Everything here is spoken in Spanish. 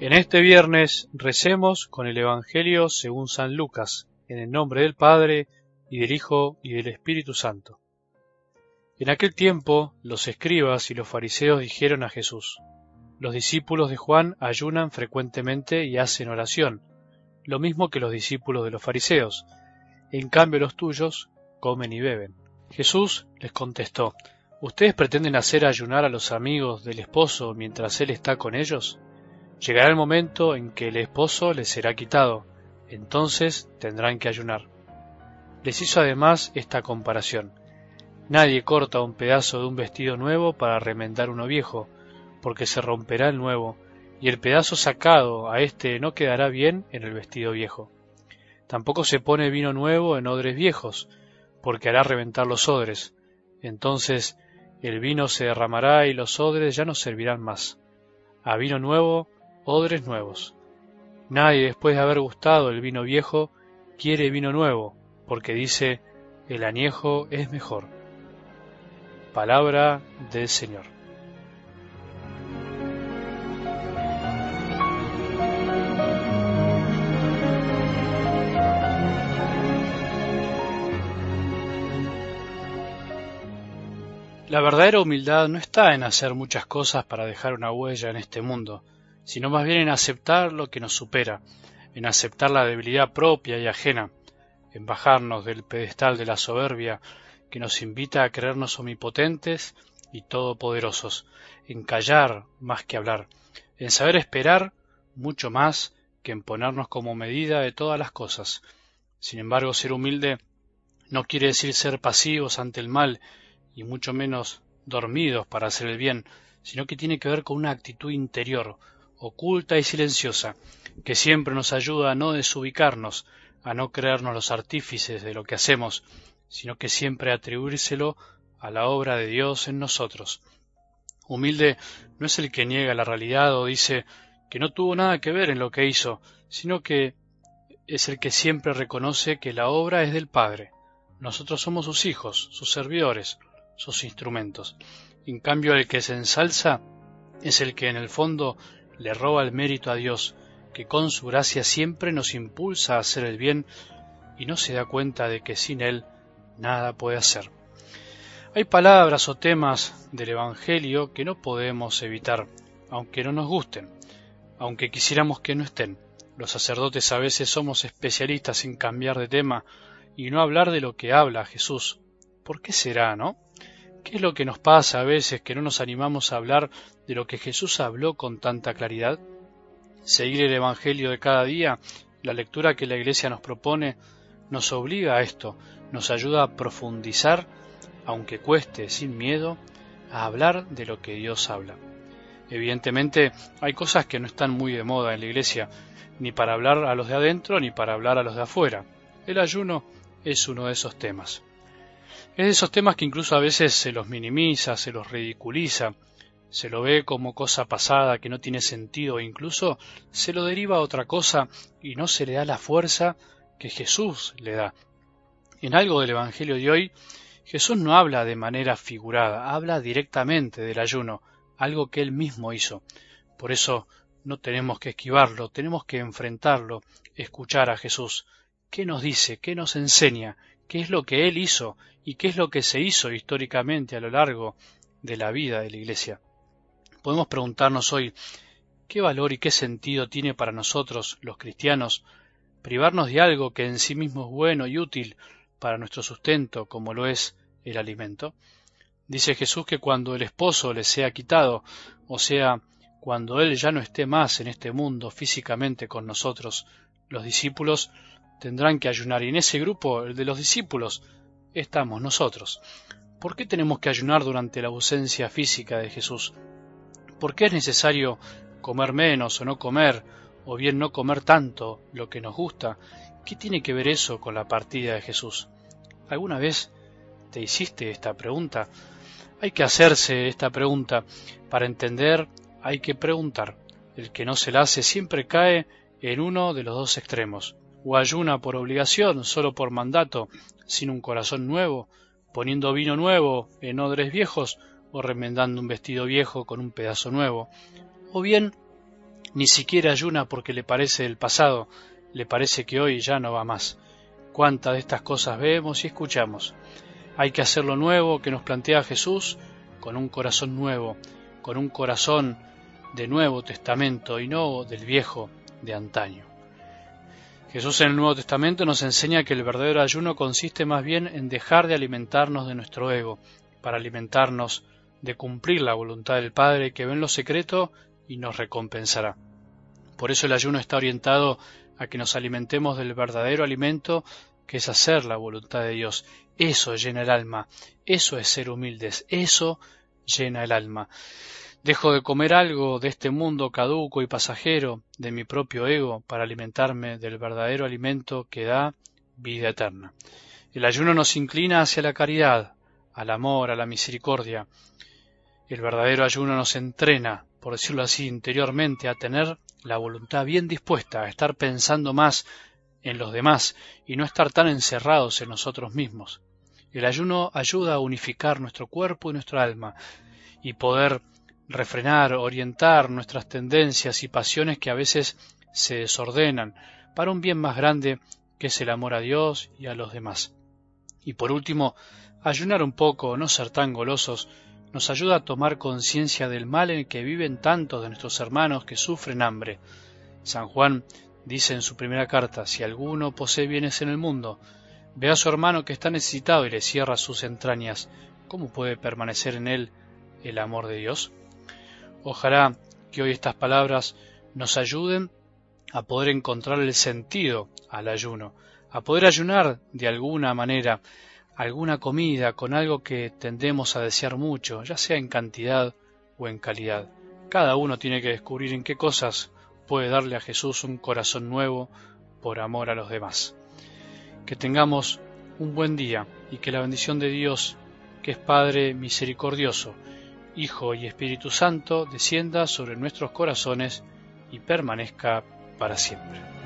En este viernes recemos con el Evangelio según San Lucas, en el nombre del Padre, y del Hijo, y del Espíritu Santo. En aquel tiempo los escribas y los fariseos dijeron a Jesús, Los discípulos de Juan ayunan frecuentemente y hacen oración, lo mismo que los discípulos de los fariseos, en cambio los tuyos comen y beben. Jesús les contestó, ¿Ustedes pretenden hacer ayunar a los amigos del esposo mientras él está con ellos? Llegará el momento en que el esposo les será quitado, entonces tendrán que ayunar. Les hizo además esta comparación. Nadie corta un pedazo de un vestido nuevo para remendar uno viejo, porque se romperá el nuevo, y el pedazo sacado a éste no quedará bien en el vestido viejo. Tampoco se pone vino nuevo en odres viejos, porque hará reventar los odres. Entonces el vino se derramará y los odres ya no servirán más. A vino nuevo odres nuevos. Nadie después de haber gustado el vino viejo quiere vino nuevo, porque dice, el añejo es mejor. Palabra del Señor. La verdadera humildad no está en hacer muchas cosas para dejar una huella en este mundo, sino más bien en aceptar lo que nos supera, en aceptar la debilidad propia y ajena, en bajarnos del pedestal de la soberbia que nos invita a creernos omnipotentes y todopoderosos, en callar más que hablar, en saber esperar mucho más que en ponernos como medida de todas las cosas. Sin embargo, ser humilde no quiere decir ser pasivos ante el mal y mucho menos dormidos para hacer el bien, sino que tiene que ver con una actitud interior, oculta y silenciosa, que siempre nos ayuda a no desubicarnos, a no creernos los artífices de lo que hacemos, sino que siempre atribuírselo a la obra de Dios en nosotros. Humilde no es el que niega la realidad o dice que no tuvo nada que ver en lo que hizo, sino que es el que siempre reconoce que la obra es del Padre. Nosotros somos sus hijos, sus servidores, sus instrumentos. En cambio, el que se ensalza es el que en el fondo le roba el mérito a Dios, que con su gracia siempre nos impulsa a hacer el bien y no se da cuenta de que sin Él nada puede hacer. Hay palabras o temas del Evangelio que no podemos evitar, aunque no nos gusten, aunque quisiéramos que no estén. Los sacerdotes a veces somos especialistas en cambiar de tema y no hablar de lo que habla Jesús. ¿Por qué será, no? ¿Qué es lo que nos pasa a veces que no nos animamos a hablar de lo que Jesús habló con tanta claridad? Seguir el Evangelio de cada día, la lectura que la Iglesia nos propone, nos obliga a esto, nos ayuda a profundizar, aunque cueste sin miedo, a hablar de lo que Dios habla. Evidentemente hay cosas que no están muy de moda en la Iglesia, ni para hablar a los de adentro ni para hablar a los de afuera. El ayuno es uno de esos temas. Es de esos temas que incluso a veces se los minimiza, se los ridiculiza, se lo ve como cosa pasada que no tiene sentido e incluso se lo deriva a otra cosa y no se le da la fuerza que Jesús le da. En algo del Evangelio de hoy, Jesús no habla de manera figurada, habla directamente del ayuno, algo que él mismo hizo. Por eso no tenemos que esquivarlo, tenemos que enfrentarlo, escuchar a Jesús. ¿Qué nos dice? ¿Qué nos enseña? Qué es lo que él hizo y qué es lo que se hizo históricamente a lo largo de la vida de la Iglesia. Podemos preguntarnos hoy qué valor y qué sentido tiene para nosotros, los cristianos, privarnos de algo que en sí mismo es bueno y útil para nuestro sustento, como lo es el alimento. Dice Jesús que cuando el esposo le sea quitado, o sea, cuando él ya no esté más en este mundo físicamente con nosotros, los discípulos tendrán que ayunar y en ese grupo, el de los discípulos, estamos nosotros. ¿Por qué tenemos que ayunar durante la ausencia física de Jesús? ¿Por qué es necesario comer menos o no comer, o bien no comer tanto lo que nos gusta? ¿Qué tiene que ver eso con la partida de Jesús? ¿Alguna vez te hiciste esta pregunta? Hay que hacerse esta pregunta. Para entender hay que preguntar. El que no se la hace siempre cae en uno de los dos extremos o ayuna por obligación, solo por mandato, sin un corazón nuevo, poniendo vino nuevo en odres viejos, o remendando un vestido viejo con un pedazo nuevo, o bien ni siquiera ayuna porque le parece el pasado, le parece que hoy ya no va más. Cuántas de estas cosas vemos y escuchamos. Hay que hacer lo nuevo que nos plantea Jesús con un corazón nuevo, con un corazón de Nuevo Testamento y no del viejo de antaño. Jesús en el Nuevo Testamento nos enseña que el verdadero ayuno consiste más bien en dejar de alimentarnos de nuestro ego, para alimentarnos de cumplir la voluntad del Padre que ve en lo secreto y nos recompensará. Por eso el ayuno está orientado a que nos alimentemos del verdadero alimento que es hacer la voluntad de Dios. Eso llena el alma, eso es ser humildes, eso llena el alma. Dejo de comer algo de este mundo caduco y pasajero, de mi propio ego, para alimentarme del verdadero alimento que da vida eterna. El ayuno nos inclina hacia la caridad, al amor, a la misericordia. El verdadero ayuno nos entrena, por decirlo así, interiormente a tener la voluntad bien dispuesta, a estar pensando más en los demás y no estar tan encerrados en nosotros mismos. El ayuno ayuda a unificar nuestro cuerpo y nuestra alma y poder refrenar, orientar nuestras tendencias y pasiones que a veces se desordenan para un bien más grande que es el amor a Dios y a los demás. Y por último, ayunar un poco, no ser tan golosos, nos ayuda a tomar conciencia del mal en el que viven tantos de nuestros hermanos que sufren hambre. San Juan dice en su primera carta, si alguno posee bienes en el mundo, ve a su hermano que está necesitado y le cierra sus entrañas, ¿cómo puede permanecer en él el amor de Dios? Ojalá que hoy estas palabras nos ayuden a poder encontrar el sentido al ayuno, a poder ayunar de alguna manera, alguna comida con algo que tendemos a desear mucho, ya sea en cantidad o en calidad. Cada uno tiene que descubrir en qué cosas puede darle a Jesús un corazón nuevo por amor a los demás. Que tengamos un buen día y que la bendición de Dios, que es Padre misericordioso, Hijo y Espíritu Santo, descienda sobre nuestros corazones y permanezca para siempre.